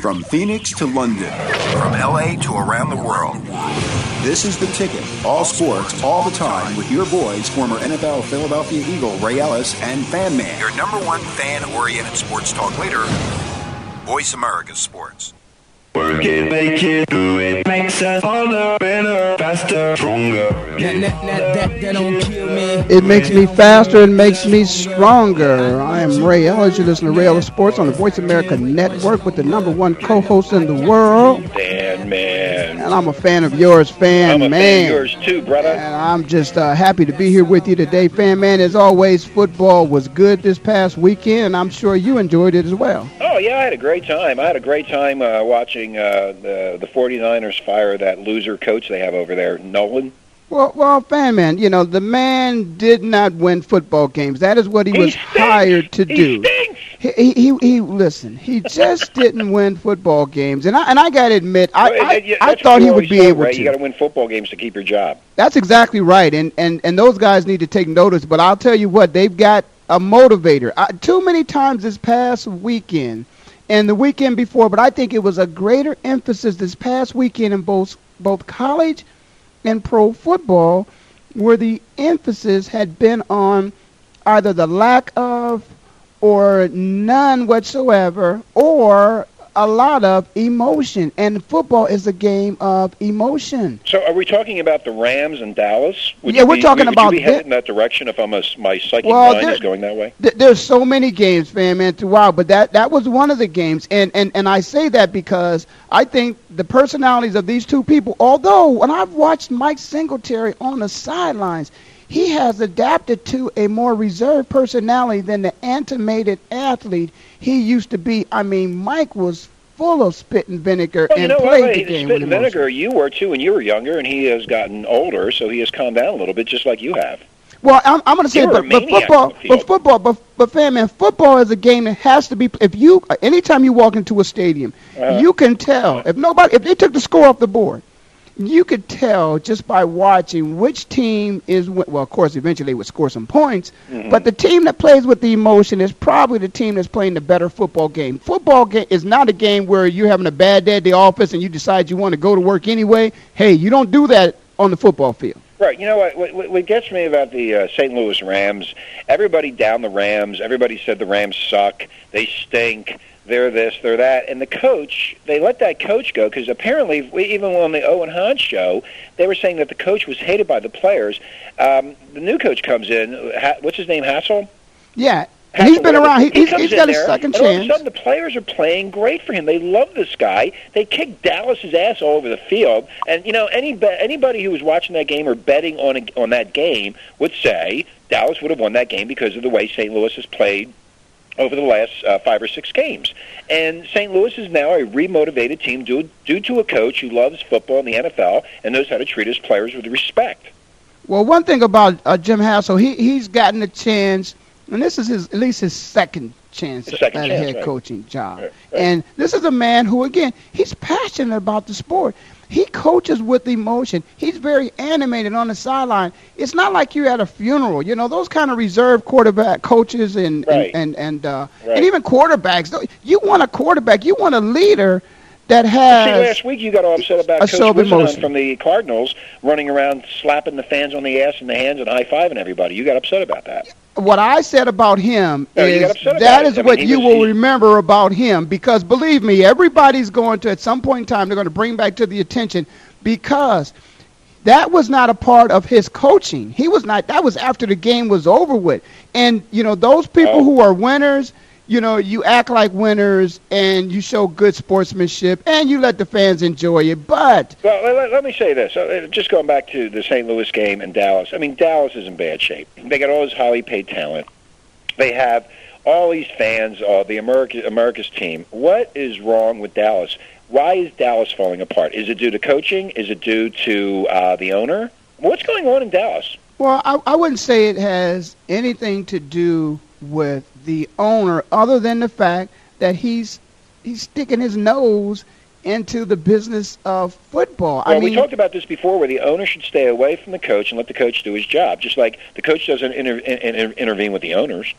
From Phoenix to London, from LA to around the world. This is The Ticket. All sports, all the time, with your boys, former NFL Philadelphia Eagle Ray Ellis and Fan Man. Your number one fan oriented sports talk leader, Voice America Sports. Work it, make it, do it. Makes us harder, better, faster, stronger. That, that, that, that, that don't kill me. It makes me faster and makes me stronger. I am Ray Ellis. You listen to Ray Ellis Sports on the Voice America Network with the number one co-host in the world. Dan, man. And I'm a fan of yours, fan I'm a man. fan of yours too, brother. And I'm just uh, happy to be here with you today, fan man. As always, football was good this past weekend, and I'm sure you enjoyed it as well. Oh yeah, I had a great time. I had a great time uh, watching uh, the the 49ers fire that loser coach they have over there, Nolan. Well, well, fan man, you know the man did not win football games. That is what he, He was stinks. hired to He do. stinks. He, he, he, listen. He just didn't win football games, and I and I got to admit, I, Well, I, I thought he would be say, able Ray. to. You got to win football games to keep your job. That's exactly right, and and and those guys need to take notice. But I'll tell you what, they've got a motivator. I, too many times this past weekend, and the weekend before, but I think it was a greater emphasis this past weekend in both both college and pro football, where the emphasis had been on either the lack of or none whatsoever, or a lot of emotion. And football is a game of emotion. So, are we talking about the Rams and Dallas? Would Yeah, we're be- talking would about you be headed in that direction if I'm a, my psychic Well, mind there- is going that way? Th- there's so many games, fan man, throughout, but that that was one of the games, and and and I say that because I think the personalities of these two people. Although when I've watched Mike Singletary on the sidelines, he has adapted to a more reserved personality than the animated athlete he used to be. I mean, Mike was full of spit and vinegar Well, you and know what? played Ray, the game Spit with and vinegar, you were too when you were younger, and he has gotten older, so he has calmed down a little bit, just like you have. Well, I'm, I'm going to say, You but, but football, but football, but but fan man, football is a game that has to be. If you, anytime you walk into a stadium, Uh-huh. you can tell if nobody, if they took the score off the board, you could tell just by watching which team is. Well, of course, eventually they would score some points, Mm-hmm. but the team that plays with the emotion is probably the team that's playing the better football game. Football game is not a game where you're having a bad day at the office and you decide you want to go to work anyway. Hey, you don't do that on the football field. Right. You know what? What, what- what gets me about the uh, St. Louis Rams? Everybody down the Rams. Everybody said the Rams suck. They stink. They're this. They're that. And the coach, they let that coach go because apparently, we- even on the Owen Hahn show, they were saying that the coach was hated by the players. Um, the new coach comes in. Ha- what's his name? Haslett. Yeah, and he's been whatever. around. He, He he's, he's got a there, second and all of a chance. sudden, the players are playing great for him. They love this guy. They kick Dallas's ass all over the field. And you know, any anybody who was watching that game or betting on a, on that game would say Dallas would have won that game because of the way St. Louis has played over the last uh, five or six games. And St. Louis is now a remotivated team due, due to a coach who loves football in the NFL and knows how to treat his players with respect. Well, one thing about uh, Jim Haslett, he he's gotten a chance, and this is his at least his second chance His second at chance, a head right. coaching job. Right, right. And this is a man who, again, he's passionate about the sport. He coaches with emotion. He's very animated on the sideline. It's not like you're at a funeral. You know those kind of reserved quarterback coaches and Right. and and and, uh, Right. and even quarterbacks. You want a quarterback. You want a leader that has. See, last week you got all upset about a Coach emotion. from the Cardinals running around slapping the fans on the ass and the hands and high fiving everybody. You got upset about that. What I said about him No, is got upset about that it. is I mean, what you will he- remember about him because believe me, everybody's going to at some point in time they're going to bring back to the attention because that was not a part of his coaching. He was not. That was after the game was over with. And you know those people Oh. who are winners. You know, you act like winners and you show good sportsmanship and you let the fans enjoy it. But Well, let, let- me say this. Uh, Just going back to the St. Louis game and Dallas. I mean, Dallas is in bad shape. They got all this highly paid talent. They have all these fans, uh, the America, America's team. What is wrong with Dallas? Why is Dallas falling apart? Is it due to coaching? Is it due to uh, the owner? What's going on in Dallas? Well, I, I wouldn't say it has anything to do with the owner, other than the fact that he's he's sticking his nose into the business of football. Well, I mean, we talked about this before, where the owner should stay away from the coach and let the coach do his job, just like the coach doesn't inter- in, in, intervene with the owners.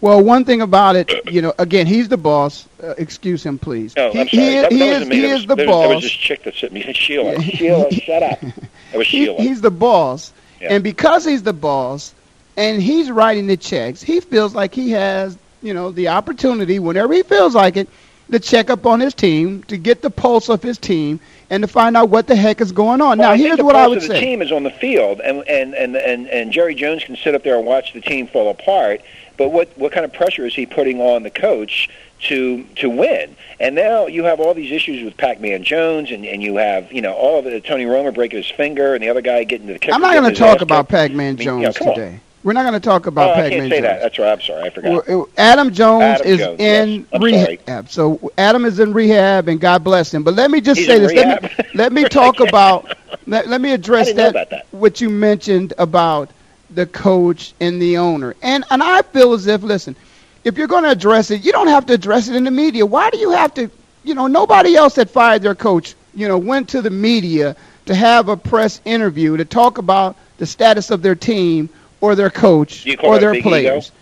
Well, one thing about it, you know, again, he's the boss. Uh, excuse him, please. No, he, I'm he sorry. is, that, he that is, he is was, the that boss. Was, was this chick that sent me. Sheila. Sheila, shut up. That was He- Sheila. he's the boss, Yeah. and because he's the boss, and he's writing the checks, he feels like he has, you know, the opportunity whenever he feels like it, to check up on his team, to get the pulse of his team, and to find out what the heck is going on. Well, now, I here's the what I would the say. team is on the field, and, and and and and Jerry Jones can sit up there and watch the team fall apart. But what what kind of pressure is he putting on the coach to to win? And now you have all these issues with Pac-Man Jones, and and you have you know all of it. Tony Romo breaking his finger, and the other guy getting to the kicker. I'm not going to talk about. Pac-Man I mean, Jones come on. We're not going to talk about Oh, I Pac-Man can't say Jones. that. That's right. I'm sorry. I forgot. Well, Adam Jones Adam is Jones, in yes. Rehab. So Adam is in rehab, and God bless him. But let me just He's say this. Let me, let me talk about. Let, let me address I that, that. What you mentioned about the coach and the owner, and and I feel as if listen, if you're going to address it, you don't have to address it in the media. Why do you have to? You know, nobody else that fired their coach, you know, went to the media to have a press interview to talk about the status of their team or their coach or their players.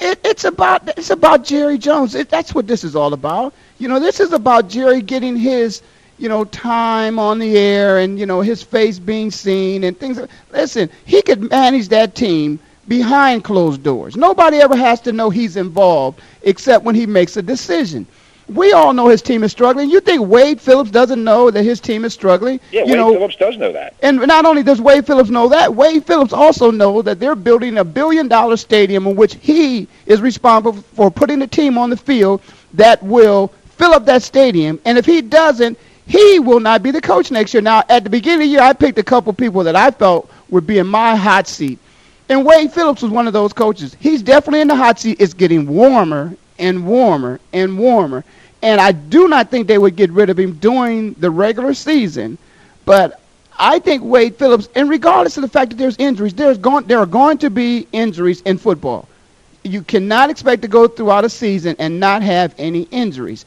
It, it's about it's about Jerry Jones. It, that's what this is all about. You know, this is about Jerry getting his you know time on the air and you know his face being seen and things. Listen, he could manage that team behind closed doors. Nobody ever has to know he's involved except when he makes a decision. We all know his team is struggling. You think Wade Phillips doesn't know that his team is struggling? yeah, you Wade know, Phillips does know that. and not only does Wade Phillips know that, Wade Phillips also knows that they're building a billion dollar stadium in which he is responsible for putting a team on the field that will fill up that stadium. And if he doesn't, he will not be the coach next year. Now, at the beginning of the year, I picked a couple people that I felt would be in my hot seat. And Wade Phillips was one of those coaches. He's definitely in the hot seat. It's getting warmer and warmer and warmer. And I do not think they would get rid of him during the regular season. But I think Wade Phillips, and regardless of the fact that there's injuries, there's going, there are going to be injuries in football. You cannot expect to go throughout a season and not have any injuries.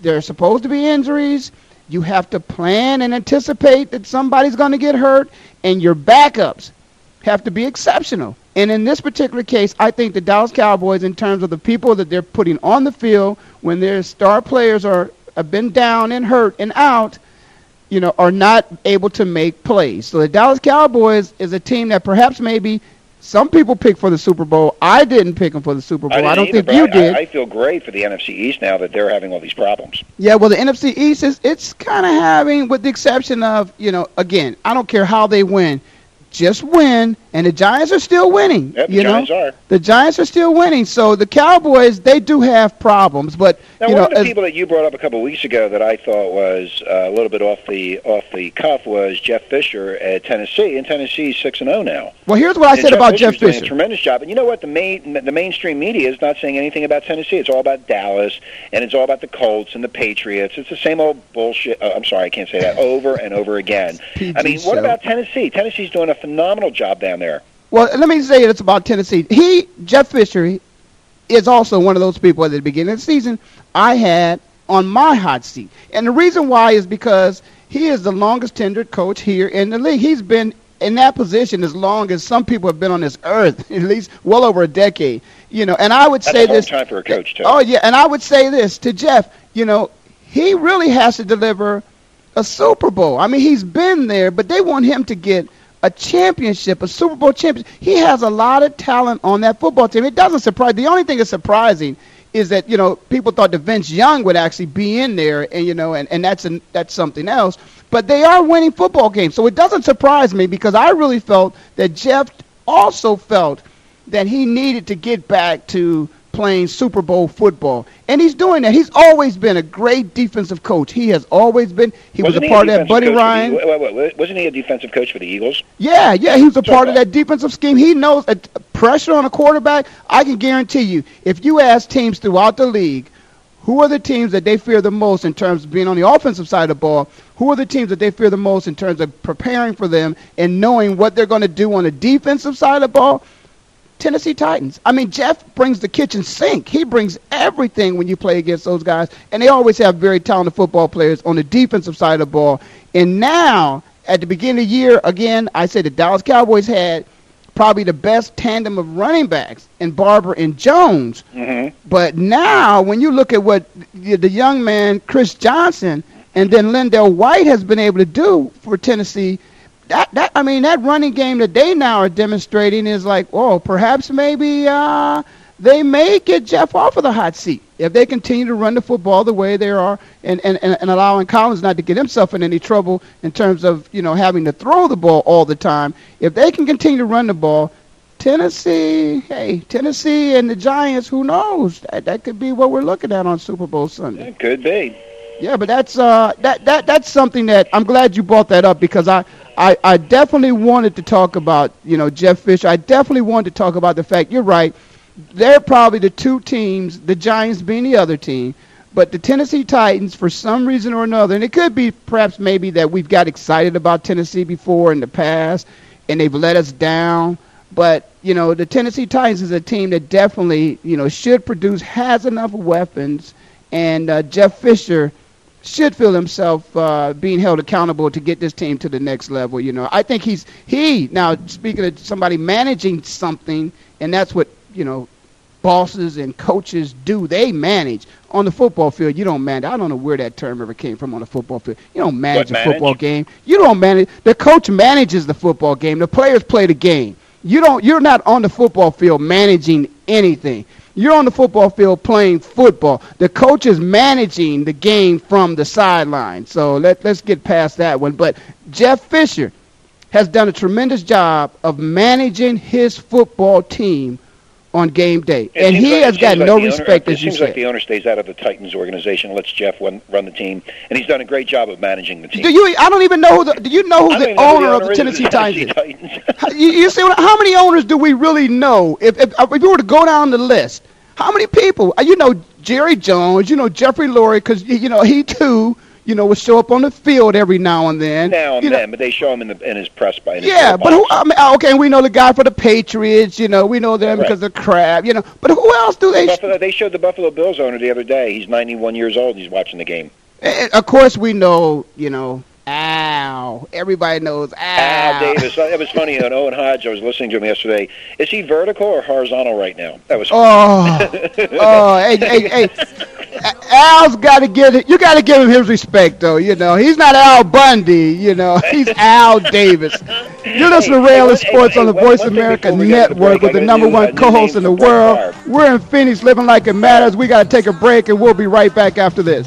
There are supposed to be injuries. You have to plan and anticipate that somebody's going to get hurt, and your backups have to be exceptional. And in this particular case, I think the Dallas Cowboys, in terms of the people that they're putting on the field when their star players are have been down and hurt and out, you know, are not able to make plays. So the Dallas Cowboys is a team that perhaps maybe some people pick for the Super Bowl. I didn't pick them for the Super Bowl. I, I, don't either, think you I, did. I, I feel great for the NFC East now that they're having all these problems. Yeah, well, the NFC East is it's kind of having, with the exception of, you know, again, I don't care how they win, just win, and the Giants are still winning. Yep, the you Giants know, are. the Giants are still winning. So the Cowboys, they do have problems, but Now, you one know, of the as- people that you brought up a couple of weeks ago that I thought was uh, a little bit off the off the cuff was Jeff Fisher at Tennessee, and Tennessee's six and zero now. well, here's what I And said about Jeff Fisher's doing Fisher. A tremendous job. And you know what? The main the mainstream media is not saying anything about Tennessee. It's all about Dallas, and it's all about the Colts and the Patriots. It's the same old bullshit. Uh, I'm sorry, I can't say that over and over again. I mean, what show. about Tennessee? Tennessee's doing a phenomenal job down there. Well, let me say it's about Tennessee. He, Jeff Fisher, is also one of those people at the beginning of the season I had on my hot seat. And the reason why is because he is the longest tenured coach here in the league. He's been in that position as long as some people have been on this earth, at least well over a decade. You know, and I would That's say this. time for a coach, too. Oh yeah, and I would say this to Jeff. You know, he really has to deliver a Super Bowl. I mean, he's been there, but they want him to get a championship, a Super Bowl championship. He has a lot of talent on that football team. It doesn't surprise. The only thing that's surprising is that you know people thought that Vince Young would actually be in there, and you know, and, and that's an, that's something else. But they are winning football games, so it doesn't surprise me because I really felt that Jeff also felt that he needed to get back to playing Super Bowl football, and he's doing that. He's always been a great defensive coach. He has always been. He Wasn't was a part of that Buddy for the- Ryan. wait, wait, wait, wasn't he a defensive coach for the Eagles? Yeah, yeah, he was a So part of that defensive scheme. He knows a pressure on a quarterback. I can guarantee you, if you ask teams throughout the league, who are the teams that they fear the most in terms of being on the offensive side of the ball? Who are the teams that they fear the most in terms of preparing for them and knowing what they're going to do on the defensive side of the ball? Tennessee Titans. I mean, Jeff brings the kitchen sink. He brings everything when you play against those guys, and they always have very talented football players on the defensive side of the ball. And now, at the beginning of the year, again, I said the Dallas Cowboys had probably the best tandem of running backs in Barber and Jones. hmm But now, when you look at what the the young man Chris Johnson and then LenDale White has been able to do for Tennessee, that that I mean that running game that they now are demonstrating is like, oh, perhaps maybe uh, they may get Jeff off of the hot seat if they continue to run the football the way they are, and and, and, allowing Collins not to get himself in any trouble in terms of you know having to throw the ball all the time. If they can continue to run the ball, Tennessee, hey, Tennessee and the Giants, who knows? That that could be what we're looking at on Super Bowl Sunday. It could be. Yeah, but that's uh that that that's something that I'm glad you brought that up because I I I definitely wanted to talk about, you know, Jeff Fisher. I definitely wanted to talk about the fact you're right. They're probably the two teams, the Giants being the other team, but the Tennessee Titans for some reason or another, and it could be perhaps maybe that we've got excited about Tennessee before in the past and they've let us down. But you know, the Tennessee Titans is a team that definitely you know should produce, has enough weapons, and uh, Jeff Fisher should feel himself uh, being held accountable to get this team to the next level. You know, I think he's he now speaking of somebody managing something, and that's what you know bosses and coaches do. They manage on the football field. You don't manage. I don't know where that term ever came from on the football field. You don't manage What, a manage? football game. You don't manage. The coach manages the football game. The players play the game. You don't. You're not on the football field managing anything. You're on the football field playing football. The coach is managing the game from the sideline. So let let's get past that one. But Jeff Fisher has done a tremendous job of managing his football team on game day, It and he like- has got like no the owner- respect, It as you seems like the owner stays out of the Titans organization, lets Jeff run, run the team, and he's done a great job of managing the team. Do you? I don't even know who the. Do you know who the even know who owner of the Tennessee the Titans is? You, you see, how many owners do we really know? If, if if you were to go down the list, how many people? Uh, You know, Jerry Jones. You know, Jeffrey Lurie, because you know he too. You know, would show up on the field every now and then. now and you know, then, but they show him in the in his press by. Yeah, but who? I mean, uh, okay, we know the guy for the Patriots. You know, we know them Right. because of Crab. You know, but who else do they? Buffalo, they showed the Buffalo Bills owner the other day. He's 91 years old. He's watching the game. And of course, we know. You know, Al. Everybody knows Al. Al Davis. It was funny on Owen Hodge. I was listening to him yesterday. Is he vertical or horizontal right now? That was. Oh, oh, hey, hey, hey. Al's got to get it. You got to give him his respect, though. You know, he's not Al Bundy. You know, he's Al Davis. You listen to Hey, Rail hey, Sports hey, on the one- Voice one thing America before we get to the Network with the number one uh, co-host in the world. Favre. We're in Phoenix, living like it matters. We got to take a break, and we'll be right back after this.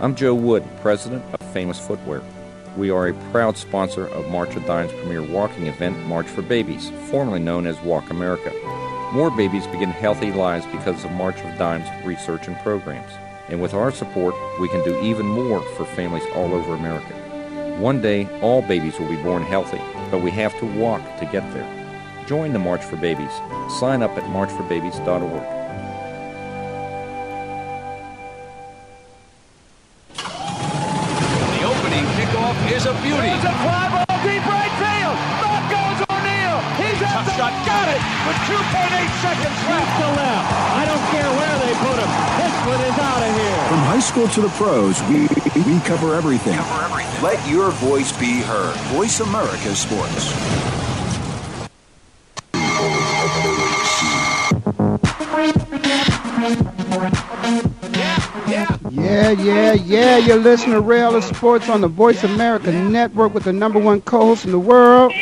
I'm Joe Wood, president of Famous Footwear. We are a proud sponsor of March of Dimes' premier walking event, March for Babies, formerly known as Walk America. More babies begin healthy lives because of March of Dimes research and programs. And with our support, we can do even more for families all over America. One day, all babies will be born healthy, but we have to walk to get there. Join the March for Babies. Sign up at marchforbabies.org. From high school to the pros, we, we cover everything. Let your voice be heard. Voice America Sports. Yeah, yeah, yeah. You're listening to Rail Sports on the Voice America Network with the number one co-host in the world.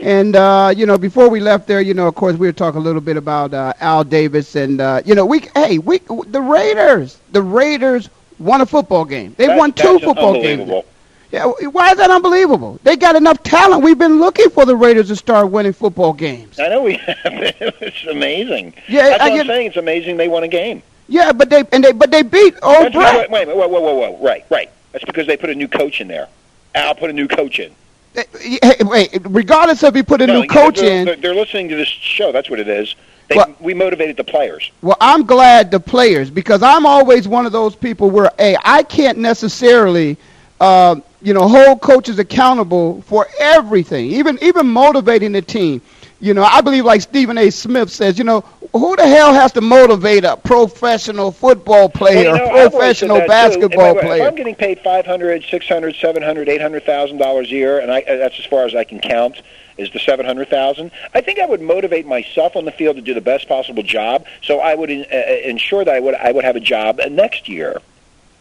And uh, you know, before we left there, you know, of course, we were talking a little bit about uh, Al Davis, and uh, you know, we hey, we the Raiders, the Raiders won a football game. They That- won two football games. Yeah, why is that unbelievable? They got enough talent. We've been looking for the Raiders to start winning football games. I know we have. it's amazing. Yeah, That's I what I'm saying. It's amazing they won a game. Yeah, but they and they but they beat old Brett. wait, wait, wait, whoa, whoa, whoa, whoa. Right, right. That's because they put a new coach in there. Al put a new coach in. Hey, wait, regardless of you put a No, new coach they're, in, They're, they're listening to this show. That's what it is. They, Well- we motivated the players. Well, I'm glad the players because I'm always one of those people where, hey, I can't necessarily, uh, you know, hold coaches accountable for everything, even even motivating the team. You know, I believe like Stephen A. Smith says, you know, who the hell has to motivate a professional football player, Well, you know, a I've always professional too. basketball If I- If player? I'm getting paid five hundred, six hundred, seven hundred, eight hundred thousand dollars a year, and I, that's as far as I can count, is the seven hundred thousand. I think I would motivate myself on the field to do the best possible job. So I would uh, uh, ensure that I would I would have a job next year.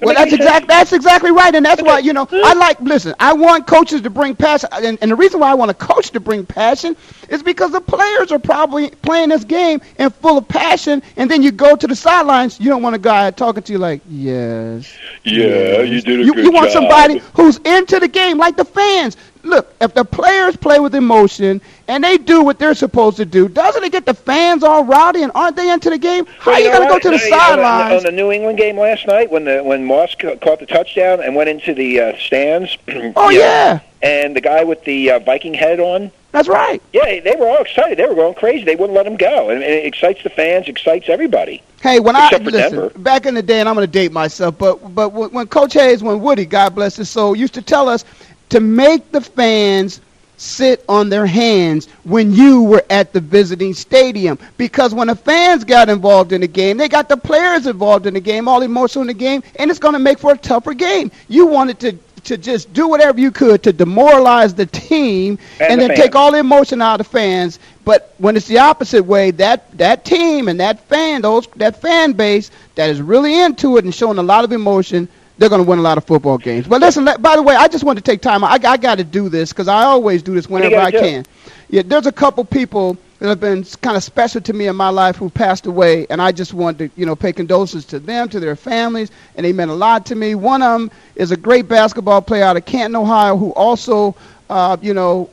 Well, that's exactly that's exactly right, and that's why you know I like. Listen, I want coaches to bring passion, and, and the reason why I want a coach to bring passion is because the players are probably playing this game and full of passion, and then you go to the sidelines, you don't want a guy talking to you like, yes, Yeah, you did a you, good you want job. somebody who's into the game, like the fans. Look, if the players play with emotion and they do what they're supposed to do, doesn't it get the fans all rowdy and aren't they into the game? How Well, you know gonna go to the No, know, on sidelines? on the New England game last night when the when Moss ca- caught the touchdown and went into the uh, stands. Oh, know, yeah. and the guy with the uh, Viking head on. That's right. Yeah, they were all excited. They were going crazy. They wouldn't let him go, and, it excites the fans, excites everybody. Hey, when I listen Denver. back in the day, and I'm going to date myself, but but when Coach Hayes, when Woody, God bless his soul, used to tell us to make the fans sit on their hands when you were at the visiting stadium because when the fans got involved in the game, they got the players involved in the game, all emotional in the game, and it's going to make for a tougher game. You wanted to to just do whatever you could to demoralize the team And and, the then take all the emotion out of the fans. But when it's the opposite way, that that team and that fan, those that fan base that is really into it and showing a lot of emotion, they're going to win a lot of football games. But listen, let- by the way, I just want to take time. I, I got to do this because I always do this What do you whenever I do? can. Yeah, there's a couple people that have been kind of special to me in my life who passed away, and I just wanted to, you know, pay condolences to them, to their families, and they meant a lot to me. One of them is a great basketball player out of Canton, Ohio, who also, uh, you know,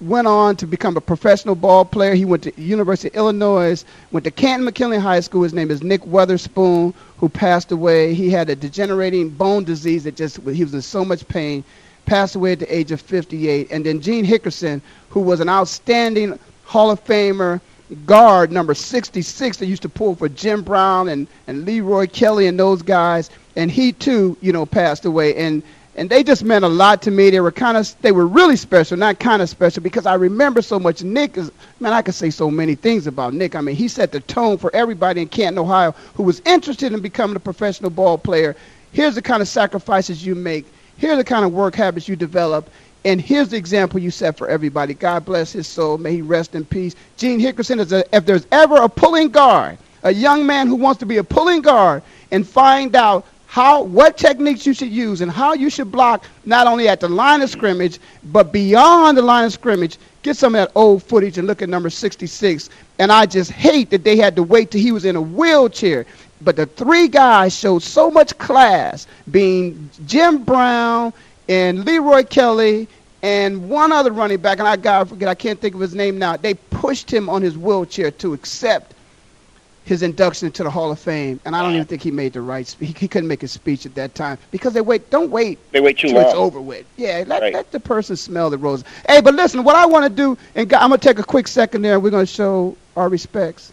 went on to become a professional ball player. He went to University of Illinois, went to Canton McKinley High School. His name is Nick Weatherspoon, who passed away. He had a degenerating bone disease that just he was in so much pain. Passed away at the age of 58. And then Gene Hickerson, who was an outstanding Hall of Famer guard, number 66, that used to pull for Jim Brown and, and Leroy Kelly and those guys. And he too, you know, passed away. And and they just meant a lot to me. They were kind of, they were really special, not kind of special, because I remember so much. Nick is, man, I could say so many things about Nick. I mean, he set the tone for everybody in Canton, Ohio, who was interested in becoming a professional ball player. Here's the kind of sacrifices you make. Here's the kind of work habits you develop. And here's the example you set for everybody. God bless his soul. May he rest in peace. Gene Hickerson is a, if there's ever a pulling guard, a young man who wants to be a pulling guard and find out how what techniques you should use and how you should block not only at the line of scrimmage but beyond the line of scrimmage. Get some of that old footage and look at number 66. And I just hate that they had to wait till he was in a wheelchair. But the three guys showed so much class, being Jim Brown and Leroy Kelly and one other running back, and I got forget I can't think of his name now. They pushed him on his wheelchair to accept his induction into the Hall of Fame, and I don't even think he made the right. He, couldn't make a speech at that time because they wait. Don't wait. They wait too till it's over with. Yeah, let, Right. let the person smell the roses. Hey, but listen, what I want to do, and I'm gonna take a quick second there. and We're gonna show our respects.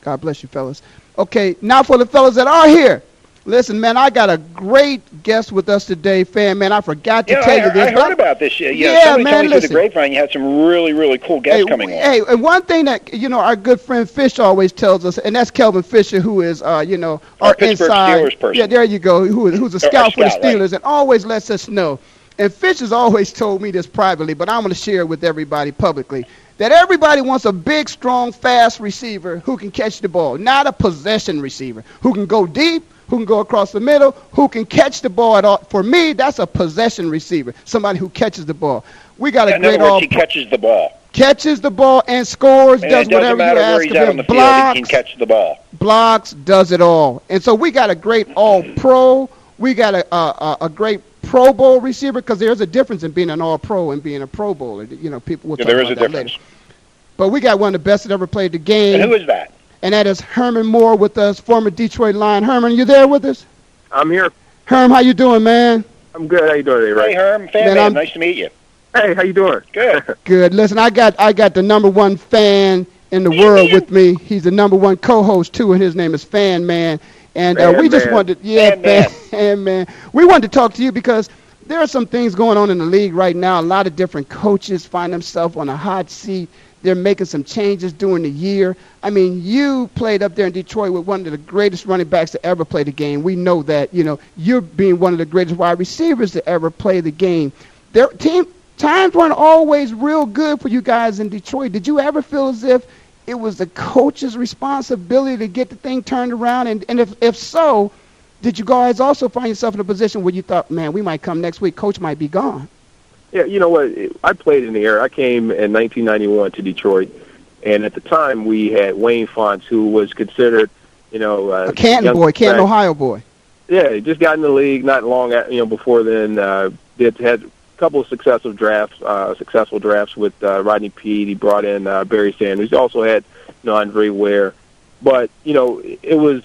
God bless you, fellas. Okay, now for the fellas that are here, Listen, man, I got a great guest with us today, fan. Man, I forgot to Yeah, tell I, you this. I heard about this. Yeah, Yeah, somebody man, told me through listen. the grapevine you had some really, really cool guests hey, coming on. Hey, and one thing that you know our good friend Fish always tells us, and that's Kelvin Fisher, who is uh, you know Our our Pittsburgh inside. Steelers person. Yeah, there you go. Who, who's a scout for the scout, right. Steelers, and always lets us know. And Fish has always told me this privately, but I'm going to share it with everybody publicly. That everybody wants a big, strong, fast receiver who can catch the ball, not a possession receiver who can go deep, who can go across the middle, who can catch the ball at all. For me, that's a possession receiver, somebody who catches the ball. We got a In great all he catches the ball. catches the ball and scores, And does whatever you ask of out him. on the field, blocks, he can catch the ball. blocks, does it all. And so we got a great all pro. We got a a, a, a great Pro Bowl receiver because there's a difference in being an all pro and being a Pro Bowler. You know, people will Yeah, talk there is about a that difference. later. But we got one of the best that ever played the game. And who is that? And that is Herman Moore with us, former Detroit Lion. Herman, you there with us? I'm here. Herm, how you doing, man? I'm good. How you doing today, Ray? Hey, Herm, fan Man, man, nice to meet you. Hey, how you doing? Good. Good. Listen, I got I got the number one fan in the world with me. He's the number one co-host too, and his name is Fan Man. And uh, Fan we just Man. wanted, yeah, Fan fan, Man. fan man. We wanted to talk to you because there are some things going on in the league right now. A lot of different coaches find themselves on a hot seat. They're making some changes during the year. I mean, you played up there in Detroit with one of the greatest running backs to ever play the game. We know that. You know, you're being one of the greatest wide receivers to ever play the game. Their team times weren't always real good for you guys in Detroit. Did you ever feel as if it was the coach's responsibility to get the thing turned around? And, and if, if so, did you guys also find yourself in a position where you thought, man, we might come next week, coach might be gone? Yeah, you know what? I played in the air. I came in 1991 to Detroit, and at the time we had Wayne Fontes, who was considered, you know, uh, A Canton boy, Canton, Ohio boy. Yeah, he just got in the league not long, at, you know, before then. Uh, did had a couple of successive drafts, uh, successful drafts with uh, Rodney Peete. He brought in uh, Barry Sanders. He also had, you know, Andre Ware. But you know, it was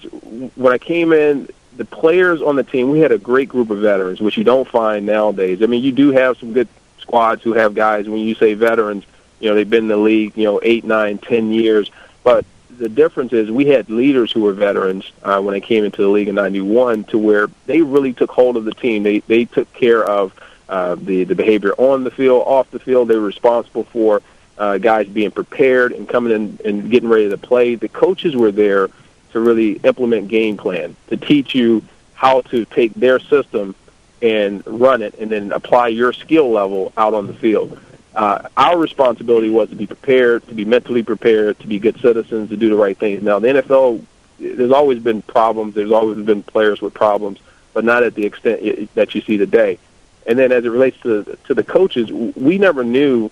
when I came in. The players on the team, we had a great group of veterans, which you don't find nowadays. I mean, you do have some good squads who have guys. When you say veterans, you know they've been in the league, you know, eight, nine, ten years. But the difference is we had leaders who were veterans uh, when I came into the league in '91, to where they really took hold of the team. They they took care of uh, the the behavior on the field, off the field. They were responsible for uh, guys being prepared and coming in and getting ready to play. The coaches were there to really implement game plan to teach you how to take their system and run it, and then apply your skill level out on the field. Uh, our responsibility was to be prepared, to be mentally prepared, to be good citizens, to do the right things. Now, the NFL, there's always been problems. There's always been players with problems, but not at the extent that you see today. And then, as it relates to to the coaches, we never knew.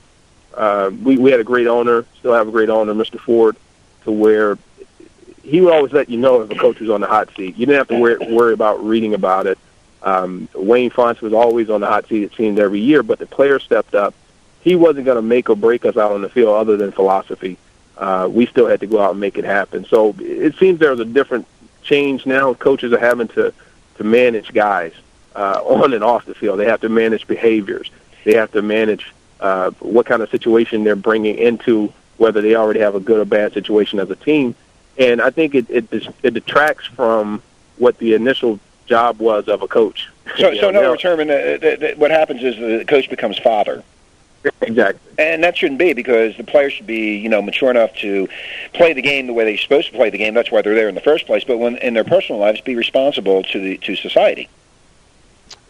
Uh, we we had a great owner, still have a great owner, Mr. Ford, to where he would always let you know if a coach was on the hot seat. You didn't have to worry, worry about reading about it. Um, Wayne Fontes was always on the hot seat, it seemed, every year, but the players stepped up. He wasn't going to make or break us out on the field other than philosophy. Uh, we still had to go out and make it happen. So it seems there's a different change now. Coaches are having to, to manage guys uh, on and off the field. They have to manage behaviors. They have to manage uh, what kind of situation they're bringing into whether they already have a good or bad situation as a team. And I think it, it, it detracts from what the initial job was of a coach. So, You so in other uh, th- th- what happens is the coach becomes father. Exactly. And that shouldn't be because the players should be, you know, mature enough to play the game the way they're supposed to play the game. That's why they're there in the first place. But when in their personal lives, be responsible to the to society.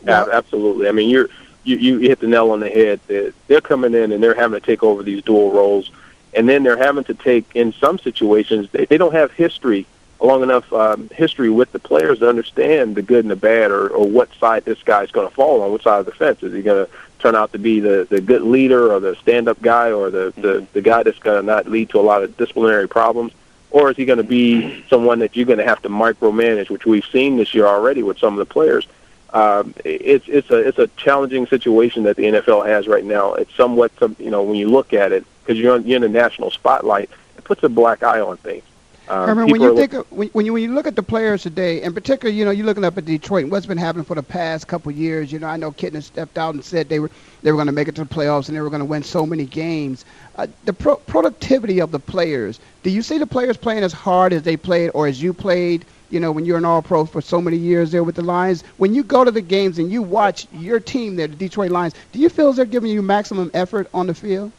Yeah, absolutely. I mean, you're you, you hit the nail on the head. They're, they're coming in and they're having to take over these dual roles, and then they're having to take in some situations they, they don't have history long enough um, history with the players to understand the good and the bad, or, or what side this guy's going to fall on, what side of the fence is he going to turn out to be the the good leader or the stand up guy or the the, the guy that's going to not lead to a lot of disciplinary problems. Or is he going to be someone that you're going to have to micromanage, which we've seen this year already with some of the players? Um, it's it's a it's a challenging situation that the NFL has right now. It's somewhat some you know when you look at it because you're on, you're in the national spotlight, it puts a black eye on things. Um, Herman, when you think of, when, when you when you look at the players today, in particular, you know, you're looking up at Detroit. And what's been happening for the past couple of years? You know, I know Kitna stepped out and said they were they were going to make it to the playoffs and they were going to win so many games. Uh, the pro- productivity of the players. Do you see the players playing as hard as they played or as you played? You know, when you're an All Pro for so many years there with the Lions. When you go to the games and you watch your team there, the Detroit Lions, do you feel as they're giving you maximum effort on the field?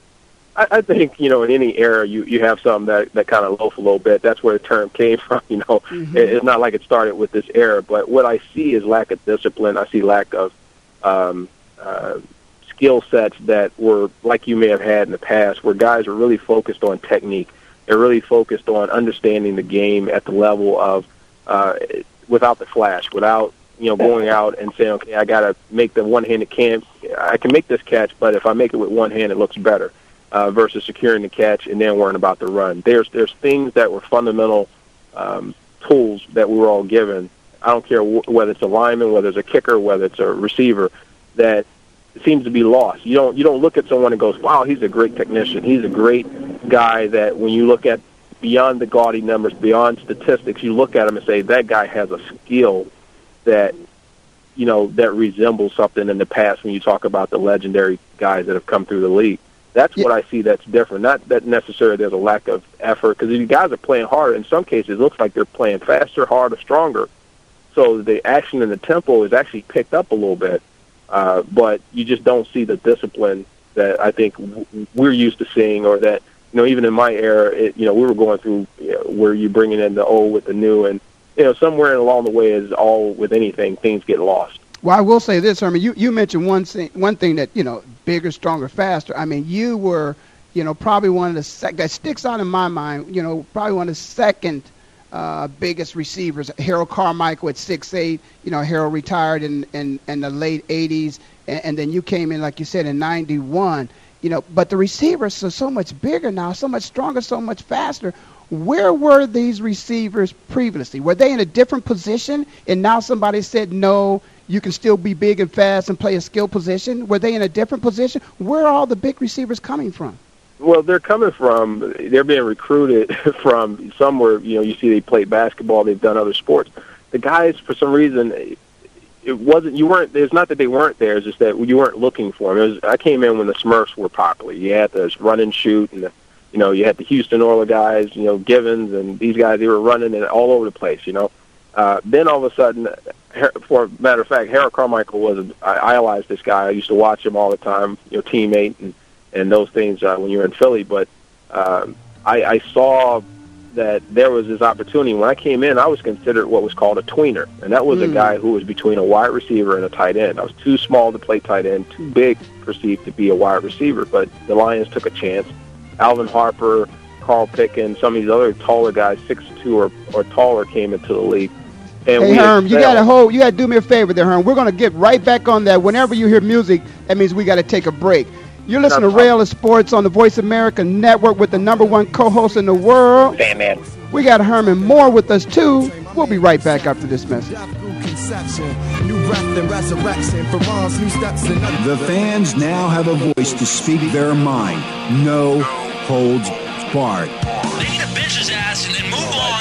I, I think you know in any era you you have some that that kind of loaf a little bit. That's where the term came from. You know, mm-hmm. it, it's not like it started with this era, but what I see is lack of discipline. I see lack of um, uh, skill sets that were like you may have had in the past, where guys are really focused on technique. They're really focused on understanding the game at the level of uh, without the flash, without you know going out and saying, okay, I got to make the one-handed catch. I can make this catch, but if I make it with one hand, it looks better uh, versus securing the catch and then worrying about the run. There's there's things that were fundamental um, tools that we were all given. I don't care wh- whether it's a lineman, whether it's a kicker, whether it's a receiver, that seems to be lost. You don't you don't look at someone and goes, "Wow, he's a great technician. He's a great guy." That when you look at beyond the gaudy numbers, beyond statistics, you look at him and say that guy has a skill that you know that resembles something in the past. When you talk about the legendary guys that have come through the league, that's yeah. what I see that's different. Not that necessarily there's a lack of effort because these guys are playing harder. In some cases, it looks like they're playing faster, harder, stronger. So the action and the tempo is actually picked up a little bit, uh, but you just don't see the discipline that I think w- we're used to seeing, or that you know even in my era, it, you know we were going through you know, where you're bringing in the old with the new, and you know somewhere along the way is all with anything things get lost. Well, I will say this, Herman. You you mentioned one thing one thing that you know bigger, stronger, faster. I mean, you were, you know, probably one of the sec- that sticks out in my mind. You know, probably one of the second uh, biggest receivers. Harold Carmichael at six eight. You know, Harold retired in in, in the late '80s, and, and then you came in, like you said, in '91. You know, but the receivers are so much bigger now, so much stronger, so much faster. Where were these receivers previously? Were they in a different position, and now somebody said no? you can still be big and fast and play a skill position? Were they in a different position? Where are all the big receivers coming from? Well, they're coming from. They're being recruited from somewhere. You know, you see they play basketball. They've done other sports. The guys, for some reason, it wasn't. You weren't. It's not that they weren't there. It's just that you weren't looking for them. It was, I came in when the Smurfs were popular. You had the run and shoot, and the, you know, you had the Houston Oilers guys. You know, Givens and these guys. They were running it all over the place. You know, uh, then all of a sudden, for a matter of fact, Harold Carmichael was I idolized this guy. I used to watch him all the time, you know, teammate and and those things uh, when you're in Philly. But um, I, I saw that there was this opportunity. When I came in, I was considered what was called a tweener, and that was mm. a hmm. guy who was between a wide receiver and a tight end. I was too small to play tight end, too big perceived to be a wide receiver. But the Lions took a chance. Alvin Harper, Carl Pickens, some of these other taller guys, six two or, or taller, came into the league and hey Herm, you gotta hold. You gotta do me a favor there, Herm. We're gonna get right back on that. Whenever you hear music, that means we gotta take a break. You're listening to Rail of Sports on the Voice America Network with the number one co-host in the world. Fan man. We got Herman Moore with us too. We'll be right back after this message. The fans now have a voice to speak their mind. No holds barred. They need to bitch his ass and then move on. I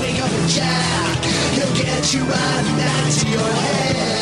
Make up a jack. He'll get you right back to your head.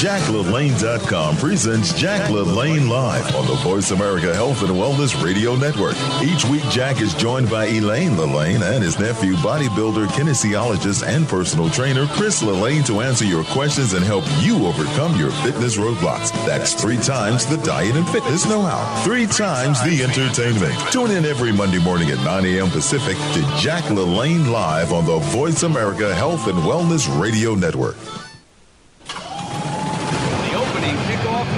JackLaLanne.com presents Jack LaLanne Live on the Voice America Health and Wellness Radio Network. Each week, Jack is joined by Elaine LaLanne and his nephew, bodybuilder, kinesiologist, and personal trainer Chris LaLanne to answer your questions and help you overcome your fitness roadblocks. That's three times the diet and fitness know-how, three times the entertainment. Tune in every Monday morning at 9 a.m. Pacific to Jack LaLanne Live on the Voice America Health and Wellness Radio Network.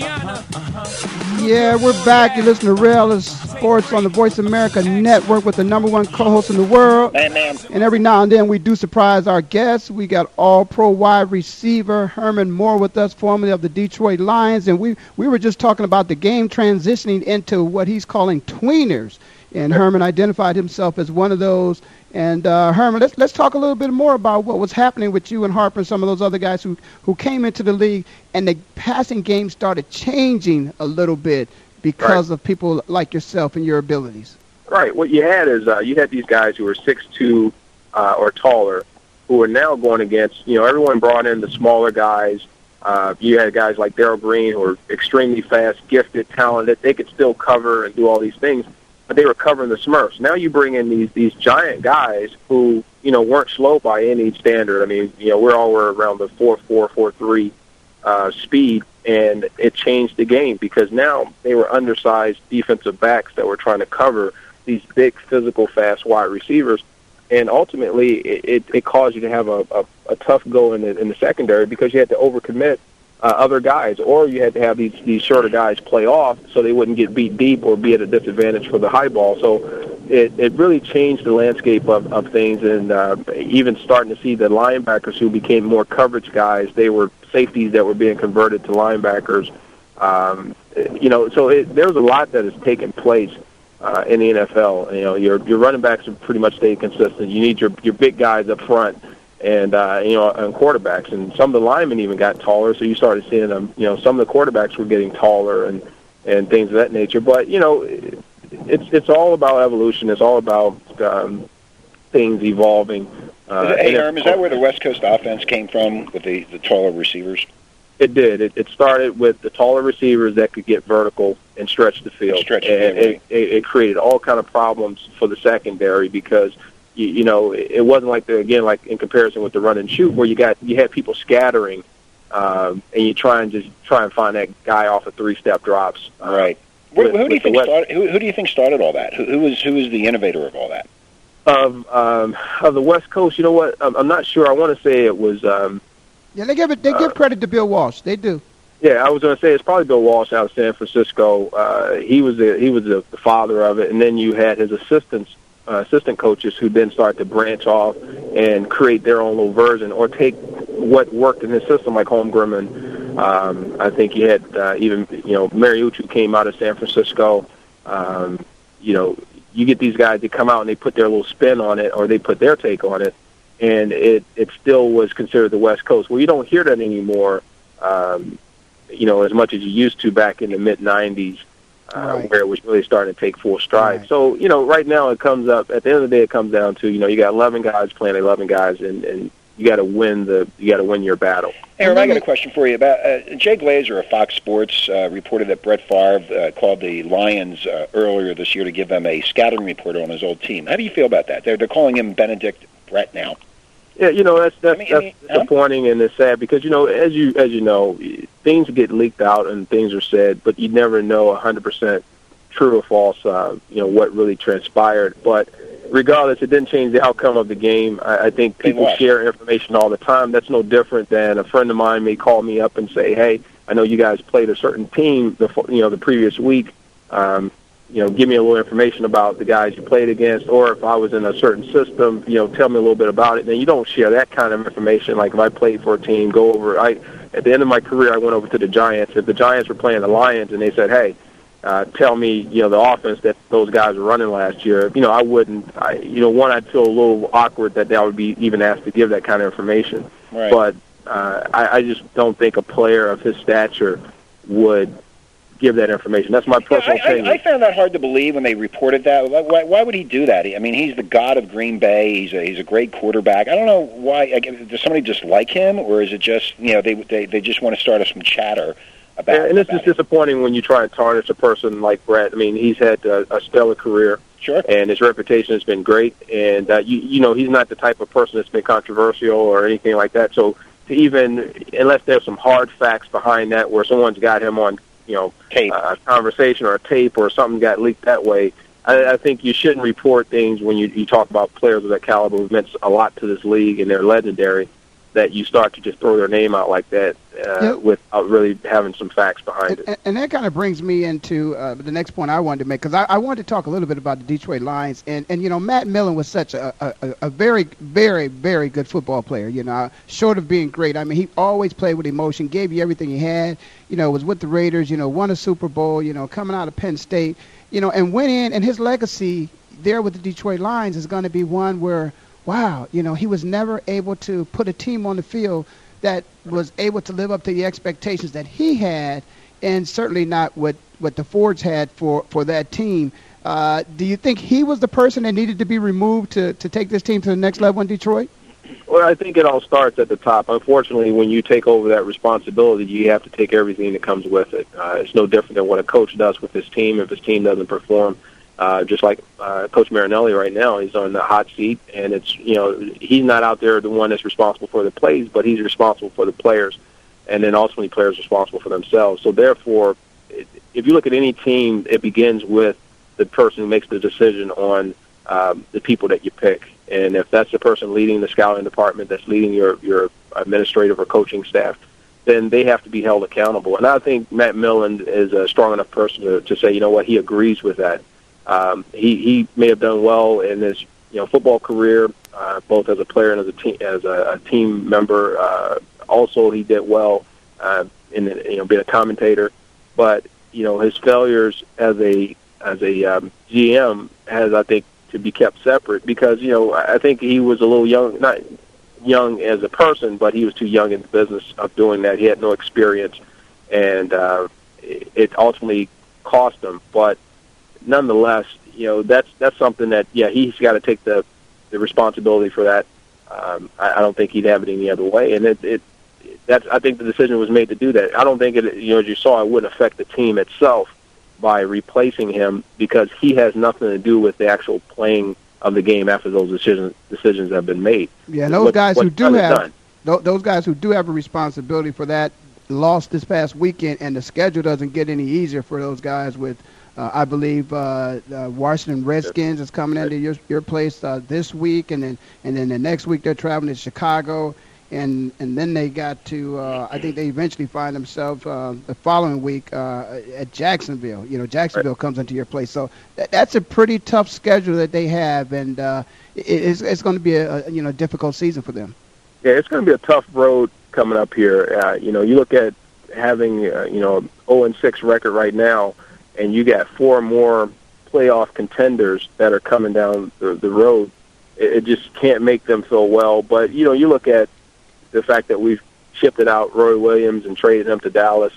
Yeah, we're back. You listen to Real Sports on the Voice America Network with the number one co-host in the world. Man, man. And every now and then we do surprise our guests. We got All-Pro wide receiver Herman Moore with us, formerly of the Detroit Lions, and we we were just talking about the game transitioning into what he's calling tweeners. And Herman identified himself as one of those. And uh, Herman, let's let's talk a little bit more about what was happening with you and Harper and some of those other guys who who came into the league, and the passing game started changing a little bit because of people like yourself and your abilities. Right. What you had is uh, you had these guys who were six two uh, or taller, who are now going against. You know, everyone brought in the smaller guys. Uh, you had guys like Darrell Green who were extremely fast, gifted, talented. They could still cover and do all these things, but they were covering the Smurfs. Now you bring in these these giant guys who you know weren't slow by any standard. I mean, you know, we're all were around the four four four three uh, speed, and it changed the game because now they were undersized defensive backs that were trying to cover these big, physical, fast wide receivers, and ultimately it, it, it caused you to have a, a, a tough go in the, in the secondary because you had to overcommit uh, other guys, or you had to have these these shorter guys play off so they wouldn't get beat deep or be at a disadvantage for the high ball. So it, it really changed the landscape of, of things, and uh, even starting to see the linebackers who became more coverage guys. They were safeties that were being converted to linebackers. Um, you know, so it, there's a lot that has taken place uh, in the NFL. You know, your your running backs have pretty much stayed consistent. You need your your big guys up front, and uh, you know, and quarterbacks. And some of the linemen even got taller, so you started seeing them. You know, some of the quarterbacks were getting taller and and things of that nature. But you know, it's it's all about evolution. It's all about um, things evolving. Uh, hey, and Herm, is that where the West Coast offense came from with the, the taller receivers? It did. It, it started with the taller receivers that could get vertical and stretch the field, Stretch the and it, it, it created all kind of problems for the secondary because you, you know it it wasn't like the again like in comparison with the run and shoot where you got you had people scattering, um, and you try and just try and find that guy off of three step drops. Uh, Right. Who, with- who do you think started? Who, who do you think started all that? Who, who was who was the innovator of all that? of um, of the West Coast? You know what? I'm, I'm not sure. I want to say it was. Um, Yeah, they give it. They give credit to Bill Walsh. They do. Yeah, I was going to say it's probably Bill Walsh out of San Francisco. Uh, he was the he was the, the father of it, and then you had his assistants, uh, assistant coaches, who then started to branch off and create their own little version, or take what worked in his system, like Holmgren. Um, I think you had uh, even you know Mariucci came out of San Francisco. Um, you know, you get these guys that come out and they put their little spin on it, or they put their take on it, and it it still was considered the West Coast. Well, you don't hear that anymore. Um, you know, as much as you used to back in the mid '90s, uh, where it was really starting to take full stride. So, you know, right now it comes up. At the end of the day, it comes down to you know you got 11 guys playing 11 guys, and and you got to win the you got to win your battle. Aaron, I got a question for you about uh, Jay Glazer of Fox Sports uh, reported that Brett Favre uh, called the Lions uh, earlier this year to give them a scouting report on his old team. How do you feel about that? They're they're calling him Benedict Brett now. Yeah, you know that's that's, I mean, that's disappointing and it's sad because you know as you as you know things get leaked out and things are said, but you never know a hundred percent true or false. Uh, you know what really transpired, but regardless, it didn't change the outcome of the game. I, I think people share information all the time. That's no different than a friend of mine may call me up and say, "Hey, I know you guys played a certain team the you know the previous week." Um, you know, give me a little information about the guys you played against, or if I was in a certain system, you know, tell me a little bit about it. And then you don't share that kind of information. Like if I played for a team, go over. I at the end of my career, I went over to the Giants. If the Giants were playing the Lions, and they said, "Hey, uh, tell me, you know, the offense that those guys were running last year, you know, I wouldn't. I, you know, one, I'd feel a little awkward that I would be even asked to give that kind of information. Right. But uh, I, I just don't think a player of his stature would give that information. That's my Yeah, personal I, I, opinion. I found that hard to believe when they reported that. Why- Why, would he do that? I mean, he's the god of Green Bay. He's a, he's a great quarterback. I don't know why. Does somebody just like him, or is it just you know they they, they just want to start us some chatter about? and, and it's just disappointing when you try and tarnish a person like Brett. I mean, he's had a, a stellar career. Sure. And his reputation has been great. And, uh, you, you know, he's not the type of person that's been controversial or anything like that. So to even, unless there's some hard facts behind that where someone's got him on, you know, tape. a conversation or a tape or something got leaked that way, I, I think you shouldn't report things when you, you talk about players of that caliber who've meant a lot to this league and they're legendary that you start to just throw their name out like that uh, Yep. without really having some facts behind it. And, and that kind of brings me into uh, the next point I wanted to make because I, I wanted to talk a little bit about the Detroit Lions and, and you know Matt Millen was such a, a, a- a very very very good football player you know short of being great I mean he always played with emotion gave you everything he had you know was with the Raiders you know won a Super Bowl you know coming out of Penn State you know and went in and his legacy there with the Detroit Lions is going to be one where wow you know he was never able to put a team on the field that was able to live up to the expectations that he had, and certainly not what, what the Fords had for, for that team. Uh, do you think he was the person that needed to be removed to, to take this team to the next level in Detroit? Well, I think it all starts at the top. Unfortunately, when you take over that responsibility, you have to take everything that comes with it. Uh, it's no different than what a coach does with his team. If his team doesn't perform, uh, just like uh, Coach Marinelli right now, he's on the hot seat, and it's you know he's not out there the one that's responsible for the plays, but he's responsible for the players, and then ultimately players responsible for themselves. So therefore, if you look at any team, it begins with the person who makes the decision on um, the people that you pick. And if that's the person leading the scouting department, that's leading your your administrative or coaching staff, then they have to be held accountable. And I think Matt Millen is a strong enough person to, to say, you know what, he agrees with that. Um, he he may have done well in his you know football career, uh, both as a player and as a team as a, a team member. Uh, also, he did well uh, in you know being a commentator, but you know his failures as a as a um, GM has I think to be kept separate because you know I think he was a little young, not young as a person, but he was too young in the business of doing that. He had no experience, and uh, it ultimately cost him. But nonetheless, you know that's that's something that yeah he's got to take the the responsibility for that. Um, I, I don't think he'd have it any other way, and it, it that's I think the decision was made to do that. I don't think it you know as you saw it wouldn't affect the team itself by replacing him because he has nothing to do with the actual playing of the game after those decisions decisions have been made. Yeah, those What- guys who do have done. those guys who do have a responsibility for that lost this past weekend, and the schedule doesn't get any easier for those guys. With uh, I believe uh, uh, Washington Redskins is coming into your your place uh, this week, and then and then the next week they're traveling to Chicago, and and then they got to uh, I think they eventually find themselves uh, the following week uh, at Jacksonville. You know, Jacksonville comes into your place, so that, that's a pretty tough schedule that they have, and uh, it, it's it's going to be a, a you know difficult season for them. Yeah, it's going to be a tough road coming up here. Uh, you know, you look at having uh, you know 0 and 6 record right now, and you got four more playoff contenders that are coming down the, the road. It, it just can't make them feel well. But you know, you look at the fact that we've shipped it out Roy Williams and traded him to Dallas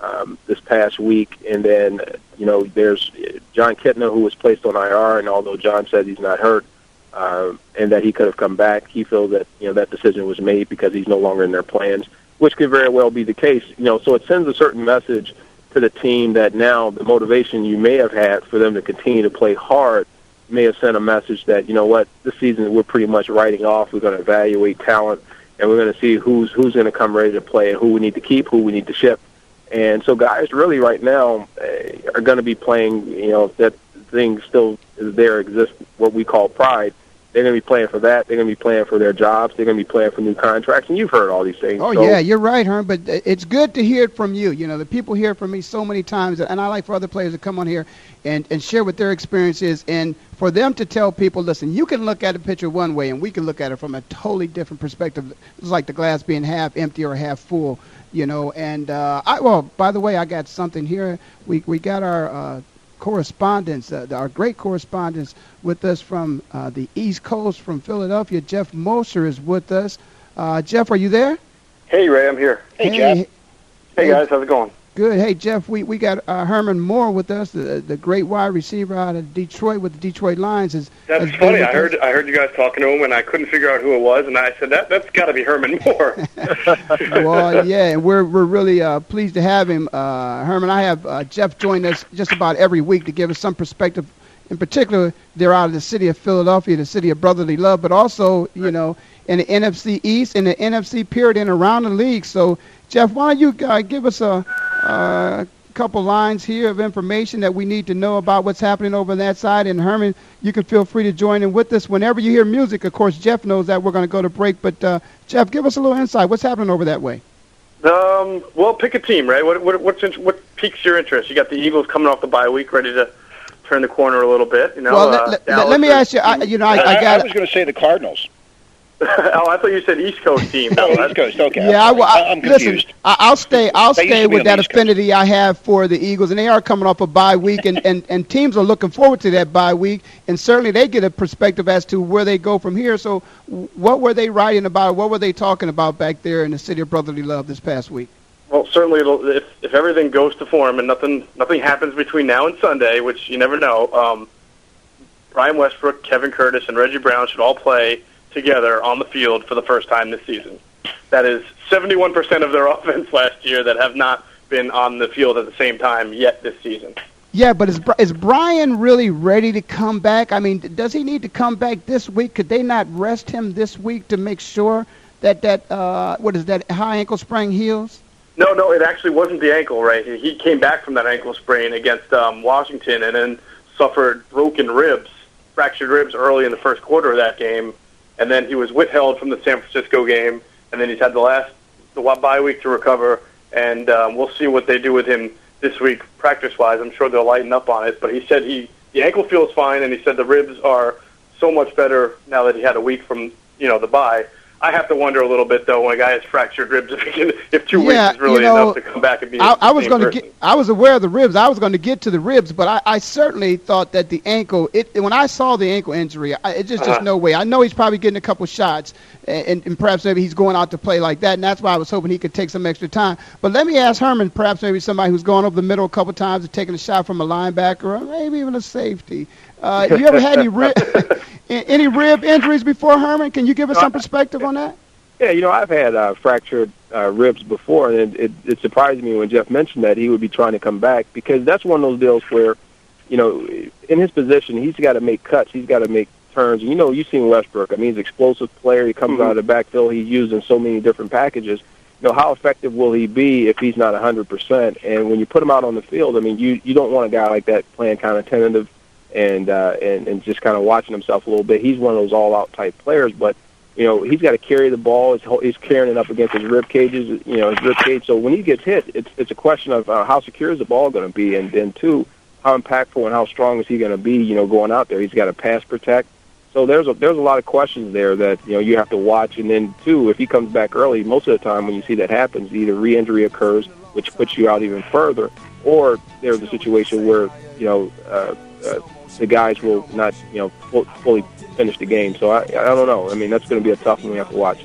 um, this past week, and then you know there's Jon Kitna who was placed on IR, and although Jon says he's not hurt, um, and that he could have come back. He feels that you know that decision was made because he's no longer in their plans, which could very well be the case. You know, so it sends a certain message to the team that now the motivation you may have had for them to continue to play hard may have sent a message that you know what this season we're pretty much writing off. We're going to evaluate talent, and we're going to see who's who's going to come ready to play and who we need to keep, who we need to ship. And so guys really right now uh, are going to be playing, you know, that thing still there exists, what we call pride, They're going to be playing for that. They're going to be playing for their jobs. They're going to be playing for new contracts. And you've heard all these things. Oh So- yeah, you're right, Herm. But it's good to hear it from you. You know, the people hear it from me so many times, and I like for other players to come on here and and share what their experience is, and for them to tell people, listen, you can look at a picture one way, and we can look at it from a totally different perspective. It's like the glass being half empty or half full. You know, and uh, I well, by the way, I got something here. We we got our. Uh, correspondents, uh, our great correspondents with us from uh, the East Coast, from Philadelphia. Jeff Moser is with us. Uh, Jeff, are you there? Hey, Ray, I'm here. Hey, Jeff. Hey, guys, how's it going? Good. Hey, Jeff, we, we got uh, Herman Moore with us, the, the great wide receiver out of Detroit with the Detroit Lions. Is, That's has funny. I heard us. I heard you guys talking to him, and I couldn't figure out who it was, and I said that that's got to be Herman Moore. well, yeah, and we're we're really uh, pleased to have him. Uh, Herman, I have uh, Jeff join us just about every week to give us some perspective. In particular, they're out of the city of Philadelphia, the city of brotherly love, but also, you know, in the NFC East and the NFC period and around the league. So, Jeff, why don't you uh, give us a, a couple lines here of information that we need to know about what's happening over that side? And Herman, you can feel free to join in with us whenever you hear music. Of course, Jeff knows that we're going to go to break, but uh, Jeff, give us a little insight. What's happening over that way? um, well, pick a team, right? What what what's in, what piques your interest? You got the Eagles coming off the bye week, ready to turn the corner a little bit. You know, well, uh, let, let, let me ask you. I, you know, I, I got. was going to say the Cardinals. oh, I thought you said East Coast team. No, Oh, East Coast. Okay. Yeah, I, I'm, I, sorry. I'm listen. confused. I, I'll stay. I'll They stay with that the East Coast. affinity I have for the Eagles, and they are coming off a bye week, and, and, and teams are looking forward to that bye week, and certainly they get a perspective as to where they go from here. So, what were they writing about? What were they talking about back there in the city of brotherly love this past week? Well, certainly, it'll, if if everything goes to form and nothing nothing happens between now and Sunday, which you never know, um, Brian Westbrook, Kevin Curtis, and Reggie Brown should all play together on the field for the first time this season. That is 71% of their offense last year that have not been on the field at the same time yet this season. Yeah, but is is Brian really ready to come back? I mean, does he need to come back this week? Could they not rest him this week to make sure that that uh, what is that high ankle sprain heals? No, no, it actually wasn't the ankle, right? He- came back from that ankle sprain against um, Washington and then suffered broken ribs, fractured ribs early in the first quarter of that game, and then he was withheld from the San Francisco game, and then he's had the last the bye week to recover, and um, we'll see what they do with him this week practice-wise. I'm sure they'll lighten up on it, but he said he the ankle feels fine, and he said the ribs are so much better now that he had a week from you know the bye. I have to wonder a little bit though when a guy has fractured ribs if, he can, if two Yeah, weeks is really you know, enough to come back and be. I, I was going to get. I was aware of the ribs. I was going to get to the ribs, but I, I certainly thought that the ankle. It when I saw the ankle injury, I, it just just Uh-huh. no way. I know he's probably getting a couple shots, and, and perhaps maybe he's going out to play like that, and that's why I was hoping he could take some extra time. But let me ask Herman, perhaps maybe somebody who's gone over the middle a couple times and taken a shot from a linebacker, or maybe even a safety. Uh, you ever had any rib any rib injuries before, Herman? Can you give us some perspective on that? Yeah, you know, I've had uh, fractured uh, ribs before, and it, it, it surprised me when Jeff mentioned that he would be trying to come back because that's one of those deals where, you know, in his position, he's got to make cuts, he's got to make turns. And, you know, you've seen Westbrook. I mean, he's an explosive player. He comes out of the backfield. He's used in so many different packages. You know, how effective will he be if he's not 100%? And when you put him out on the field, I mean, you you don't want a guy like that playing kind of tentative and uh, and and just kind of watching himself a little bit. He's one of those all-out type players, but you know he's got to carry the ball. He's, he's carrying it up against his rib cages, you know, his rib cage. So when he gets hit, it's it's a question of uh, how secure is the ball going to be, and then two, how impactful and how strong is he going to be? You know, going out there, he's got to pass protect. So there's a there's a lot of questions there that you know you have to watch, and then two, if he comes back early, most of the time when you see that happens, either re-injury occurs, which puts you out even further, or there's a situation where you know uh, uh, the guys will not you know fu- fully finish the game. So I I don't know. I mean that's going to be a tough one we have to watch.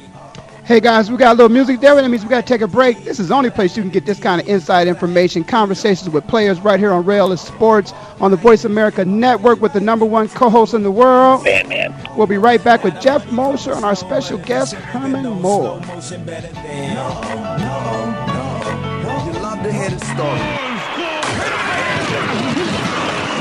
Hey guys, we got a little music there. That means we got to take a break. This is the only place you can get this kind of inside information, conversations with players right here on Rail is Sports on the Voice America Network with the number one co-host in the world. Man, man. We'll be right back with Jeff Mosher and our special guest Herman Moore. You love to hear the story.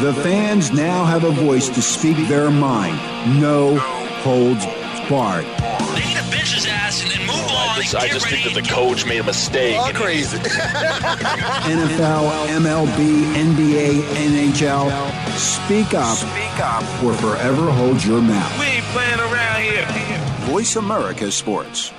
The fans now have a voice to speak their mind. No holds barred. They need to ass and then move oh, on. I just, I just think that the coach made a mistake. All crazy. NFL, MLB, NBA, NHL. Speak up. Speak up or forever hold your mouth. We ain't playing around here. Voice America Sports.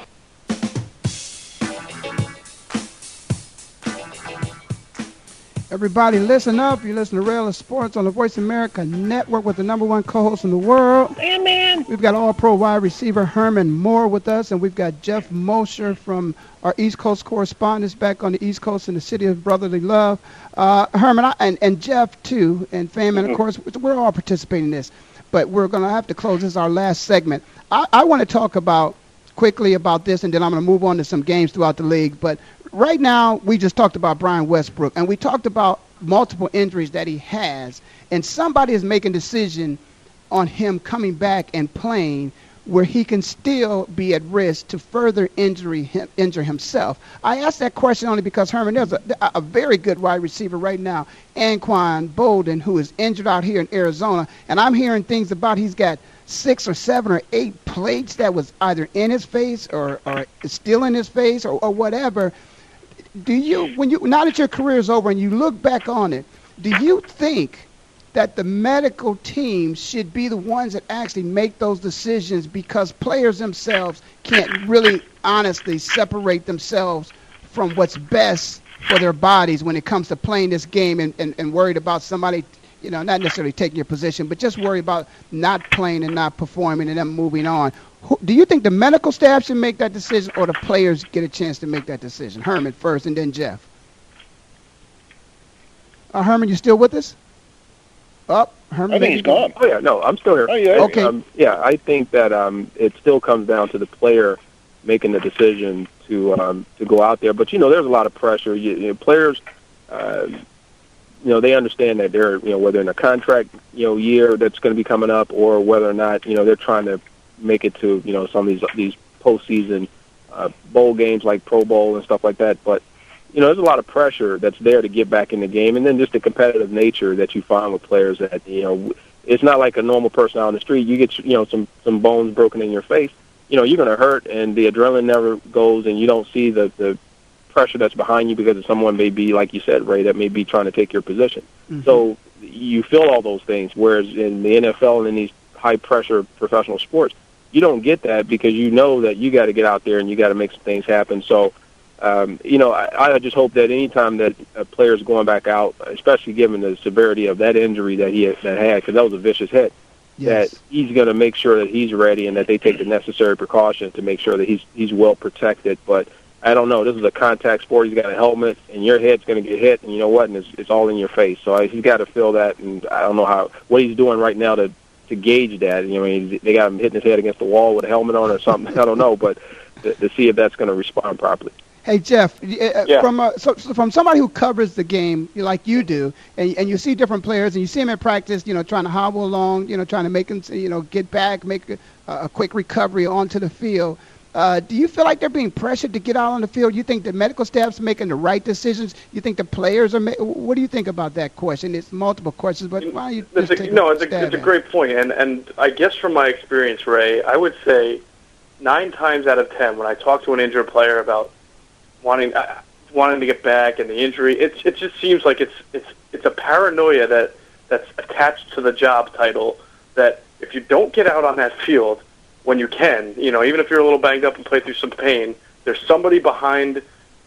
Everybody, listen up. You listen to Rail of Sports on the Voice America Network with the number one co-host in the world. Hey, man. We've got All-Pro wide receiver Herman Moore with us, and we've got Jeff Mosher from our East Coast correspondents back on the East Coast in the city of brotherly love. Uh, Herman I, and, and Jeff too, and Faman, of course, we're all participating in this. But we're going to have to close. This is our last segment. I, I want to talk about quickly about this, and then I'm going to move on to some games throughout the league. But right now, we just talked about Brian Westbrook, and we talked about multiple injuries that he has, and somebody is making decision on him coming back and playing where he can still be at risk to further injury him, injure himself. I ask that question only because Herman, there's a, a very good wide receiver right now, Anquan Boldin, who is injured out here in Arizona, and I'm hearing things about he's got six or seven or eight plates that was either in his face or, or still in his face or, or whatever. Do you, when you now that your career is over and you look back on it, do you think that the medical team should be the ones that actually make those decisions because players themselves can't really honestly separate themselves from what's best for their bodies when it comes to playing this game and, and, and worried about somebody you know, not necessarily taking your position, but just worry about not playing and not performing and then moving on. Who, do you think the medical staff should make that decision or the players get a chance to make that decision? Herman first and then Jeff. Uh, Herman, you still with us? Up, oh, Herman. I think he's gone. Oh yeah, no, I'm still here. Oh, yeah. Okay. Um, yeah, I think that um, it still comes down to the player making the decision to um, to go out there. But you know, there's a lot of pressure. You, you know, players, uh, you know, they understand that they're you know whether in a contract you know year that's going to be coming up or whether or not you know they're trying to make it to you know some of these these postseason uh, bowl games like Pro Bowl and stuff like that. But you know, there's a lot of pressure that's there to get back in the game, and then just the competitive nature that you find with players that you know, it's not like a normal person out on the street. You get you know some some bones broken in your face, you know, you're going to hurt, and the adrenaline never goes, and you don't see the the pressure that's behind you because someone may be like you said, Ray, that may be trying to take your position. Mm-hmm. So you feel all those things, whereas in the NFL and in these high pressure professional sports, you don't get that because you know that you got to get out there and you got to make some things happen. So um, you know, I, I just hope that anytime that a player is going back out, especially given the severity of that injury that he had, that had, because that was a vicious hit, Yes. that he's going to make sure that he's ready and that they take the necessary precautions to make sure that he's he's well protected. But I don't know. This is a contact sport. He's got a helmet, and your head's going to get hit, and you know what? And it's, it's all in your face. So I, he's got to feel that, and I don't know how what he's doing right now to to gauge that. You know, I mean, they got him hitting his head against the wall with a helmet on or something. I don't know, but to, to see if that's going to respond properly. Hey Jeff, uh, Yeah. from uh, so, so from somebody who covers the game like you do, and, and you see different players, and you see them in practice, you know, trying to hobble along, you know, trying to make them, you know, get back, make a, a quick recovery onto the field. Uh, do you feel like they're being pressured to get out on the field? You think the medical staff's making the right decisions? You think the players are? Ma- what do you think about that question? It's multiple questions, but why don't you just a, no, it's a, it's a great point, and and I guess from my experience, Ray, I would say nine times out of ten when I talk to an injured player about wanting uh, wanting to get back and the injury, it it just seems like it's it's it's a paranoia that that's attached to the job title that if you don't get out on that field when you can, you know, even if you're a little banged up and play through some pain, there's somebody behind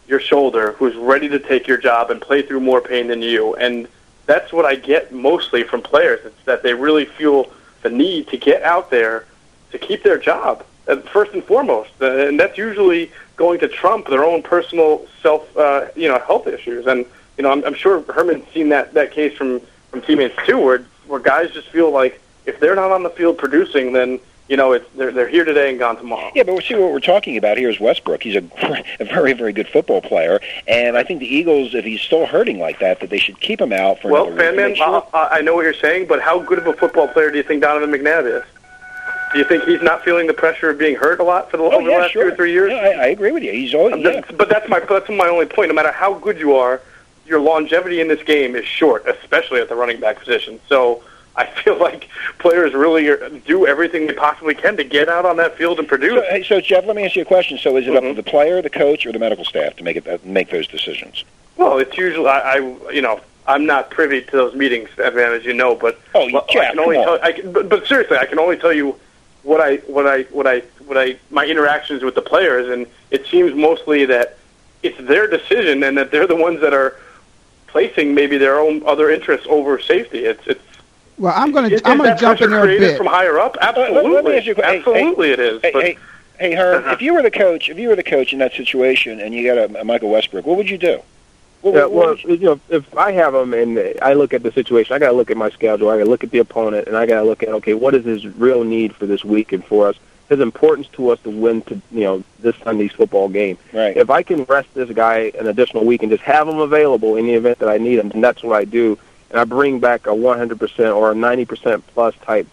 your shoulder who's ready to take your job and play through more pain than you. And that's what I get mostly from players. It's that they really feel the need to get out there to keep their job uh, first and foremost, Uh, and that's usually going to trump their own personal self, uh, you know, health issues. And you know, I'm, I'm sure Herman's seen that that case from from teammates too, where where guys just feel like if they're not on the field producing, then you know, it's they're they're here today and gone tomorrow. Yeah, but see what we're talking about here is Westbrook. He's a, a very, very good football player, and I think the Eagles, if he's still hurting like that, that they should keep him out for Well, fan man, sure- I, I know what you're saying, but how good of a football player do you think Donovan McNabb is? Do you think he's not feeling the pressure of being hurt a lot for the, Oh, over the last sure. two or three years? Yeah, I, I agree with you. He's always. Um, Yeah. But that's my that's my only point. No matter how good you are, your longevity in this game is short, especially at the running back position. So I feel like players really are, do everything they possibly can to get out on that field and produce. So, hey, so Jeff, let me ask you a question. So, is it up Mm-hmm. to the player, the coach, or the medical staff to make it uh, make those decisions? Well, it's usually I, I you know I'm not privy to those meetings, Evan, as you know, but Oh, well, I can only tell. I can, but, but seriously, I can only tell you what I what I what I what I my interactions with the players, and it seems mostly that it's their decision, and that they're the ones that are placing maybe their own other interests over safety. It's it's. Well, I'm going to I'm going to jump in there a bit. from higher up? let me Absolutely, ask you a que- hey, absolutely, hey, it is. Hey, but hey, hey, Herm, uh-huh. if you were the coach, if you were the coach in that situation, and you got a, a Michael Westbrook, what would you do? What, Yeah, what well, you- you know, if I have him and I look at the situation, I got to look at my schedule. I got to look at the opponent, and I got to look at okay, what is his real need for this week and for us? His importance to us to win to you know this Sunday's football game. Right. If I can rest this guy an additional week and just have him available in the event that I need him, then that's what I do. And I bring back a 100% or a 90% plus type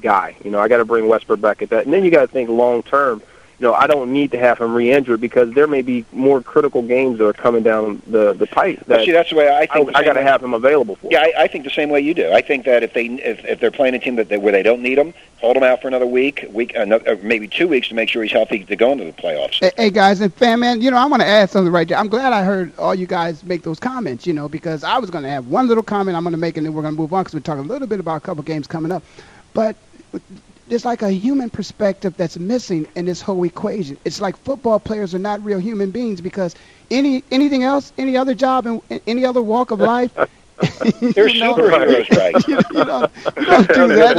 guy. You know, I got to bring Westbrook back at that. And then you got to think long term. You know, I don't need to have him re-injured because there may be more critical games that are coming down the the pipe. That See, that's the way I think. the I, got to way- have him available for. Yeah, I, I think the same way you do. I think that if they if, if they're playing a team that they, where they don't need him, hold him out for another week, week, another, maybe two weeks to make sure he's healthy to go into the playoffs. Hey, hey guys and fan man, you know I want to add something right there. I'm glad I heard all you guys make those comments. You know because I was going to have one little comment I'm going to make and then we're going to move on because we're talking a little bit about a couple games coming up. But there's like a human perspective that's missing in this whole equation. It's like football players are not real human beings because any anything else, any other job in, in any other walk of life. They're superheroes, right? you, you don't, you don't do that.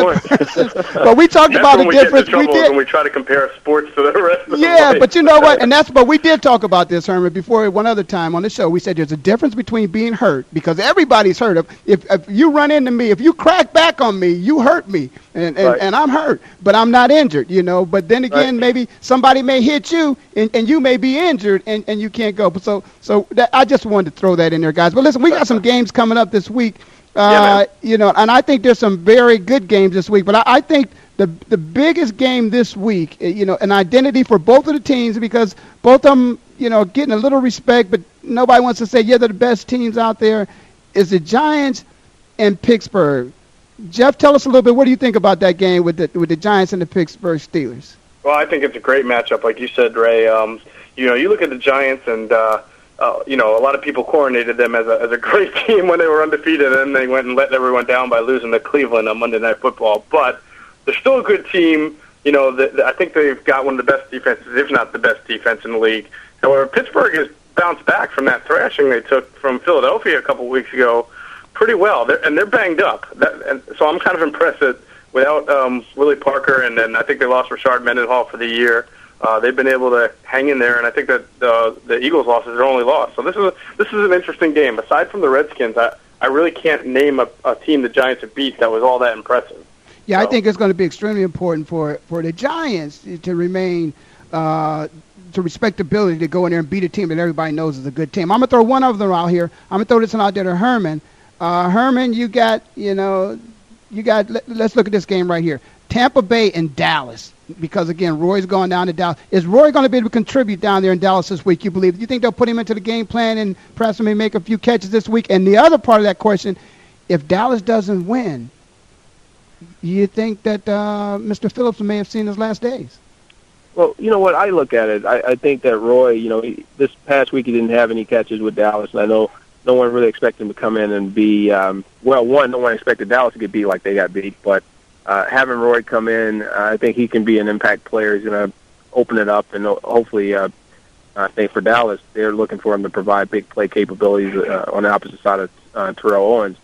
but we talked That's about the we difference. into We did. when we try to compare sports to the rest of the Yeah, life. but you know what? And that's but we did talk about this, Herman, before one other time on the show. We said there's a difference between being hurt because everybody's hurt. If if, if you run into me, if you crack back on me, you hurt me, and and, Right. and I'm hurt, but I'm not injured. You know. But then again, Right. maybe somebody may hit you, and, and you may be injured, and, and you can't go. But so so that, I just wanted to throw that in there, guys. But listen, we got some games coming up this week. Uh, you know, and I think there's some very good games this week. But I, I think the the biggest game this week, eh, you know, an identity for both of the teams because both of them, you know, getting a little respect, but nobody wants to say yeah they're the best teams out there. Is the Giants and Pittsburgh? Jeff, tell us a little bit. What do you think about that game with the with the Giants and the Pittsburgh Steelers? Well, I think it's a great matchup, like you said, Ray. Um, you know, you look at the Giants, and uh, uh, you know, a lot of people coronated them as a as a great team when they were undefeated, and then they went and let everyone down by losing to Cleveland on Monday Night Football. But they're still a good team. You know, the, the, I think they've got one of the best defenses, if not the best defense in the league. However, Pittsburgh has bounced back from that thrashing they took from Philadelphia a couple weeks ago pretty well, they're, and they're banged up. That, and so I'm kind of impressed that without um, Willie Parker, and then I think they lost Rashard Mendenhall for the year. Uh, they've been able to hang in there, and I think that uh, the Eagles' losses are only loss. So this is a, this is an interesting game. Aside from the Redskins, I, I really can't name a, a team the Giants have beat that was all that impressive. Yeah, I think it's going to be extremely important for for the Giants to remain uh, to respectability to go in there and beat a team that everybody knows is a good team. I'm gonna throw one of them out here. I'm gonna throw this one out there to Herman. Uh, Herman, you got you know, you got. Let, let's look at this game right here. Tampa Bay and Dallas. Because again, Roy's going down to Dallas. Is Roy going to be able to contribute down there in Dallas this week? You believe? Do you think they'll put him into the game plan and perhaps he may make a few catches this week? And the other part of that question, if Dallas doesn't win, you think that uh, Mr. Phillips may have seen his last days? Well, you know what? I look at it. I, I think that Roy, you know, he, this past week he didn't have any catches with Dallas, and I know no one really expected him to come in and be. Um, well, one, no one expected Dallas to get beat like they got beat, but uh, having Roy come in, uh, I think he can be an impact player. He's going to open it up, and hopefully, uh, I think for Dallas, they're looking for him to provide big play capabilities uh, on the opposite side of uh, Terrell Owens.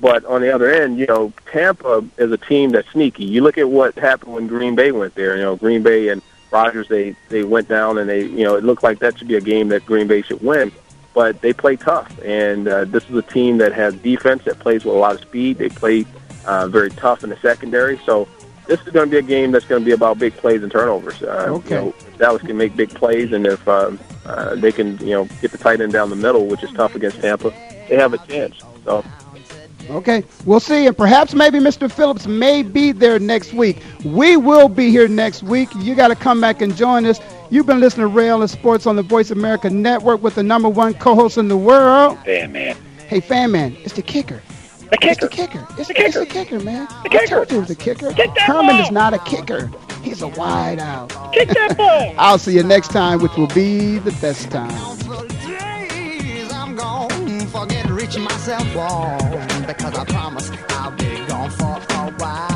But on the other end, you know, Tampa is a team that's sneaky. You look at what happened when Green Bay went there. You know, Green Bay and Rodgers, they they went down and they, you know, it looked like that should be a game that Green Bay should win. But they play tough, and uh, this is a team that has defense that plays with a lot of speed. They play uh, very tough in the secondary. So this is going to be a game that's going to be about big plays and turnovers. Uh, okay. You know, Dallas can make big plays, and if uh, uh, they can, you know, get the tight end down the middle, which is tough against Tampa, they have a chance. So Okay, we'll see. And perhaps maybe Mr. Phillips may be there next week. We will be here next week. You got to come back and join us. You've been listening to Rail and Sports on the Voice America Network with the number one co-host in the world. Fan man. Hey, fan man, it's the kicker. The kicker. It's the kicker. It's the kicker. It's the kicker, man. The kicker. I told you it was the kicker. Get that Herman ball. is not a kicker. He's a wide out. Kick that ball. I'll see you next time, which will be the best time. I'm gone, forget reaching myself because I promise I'll be gone for a while.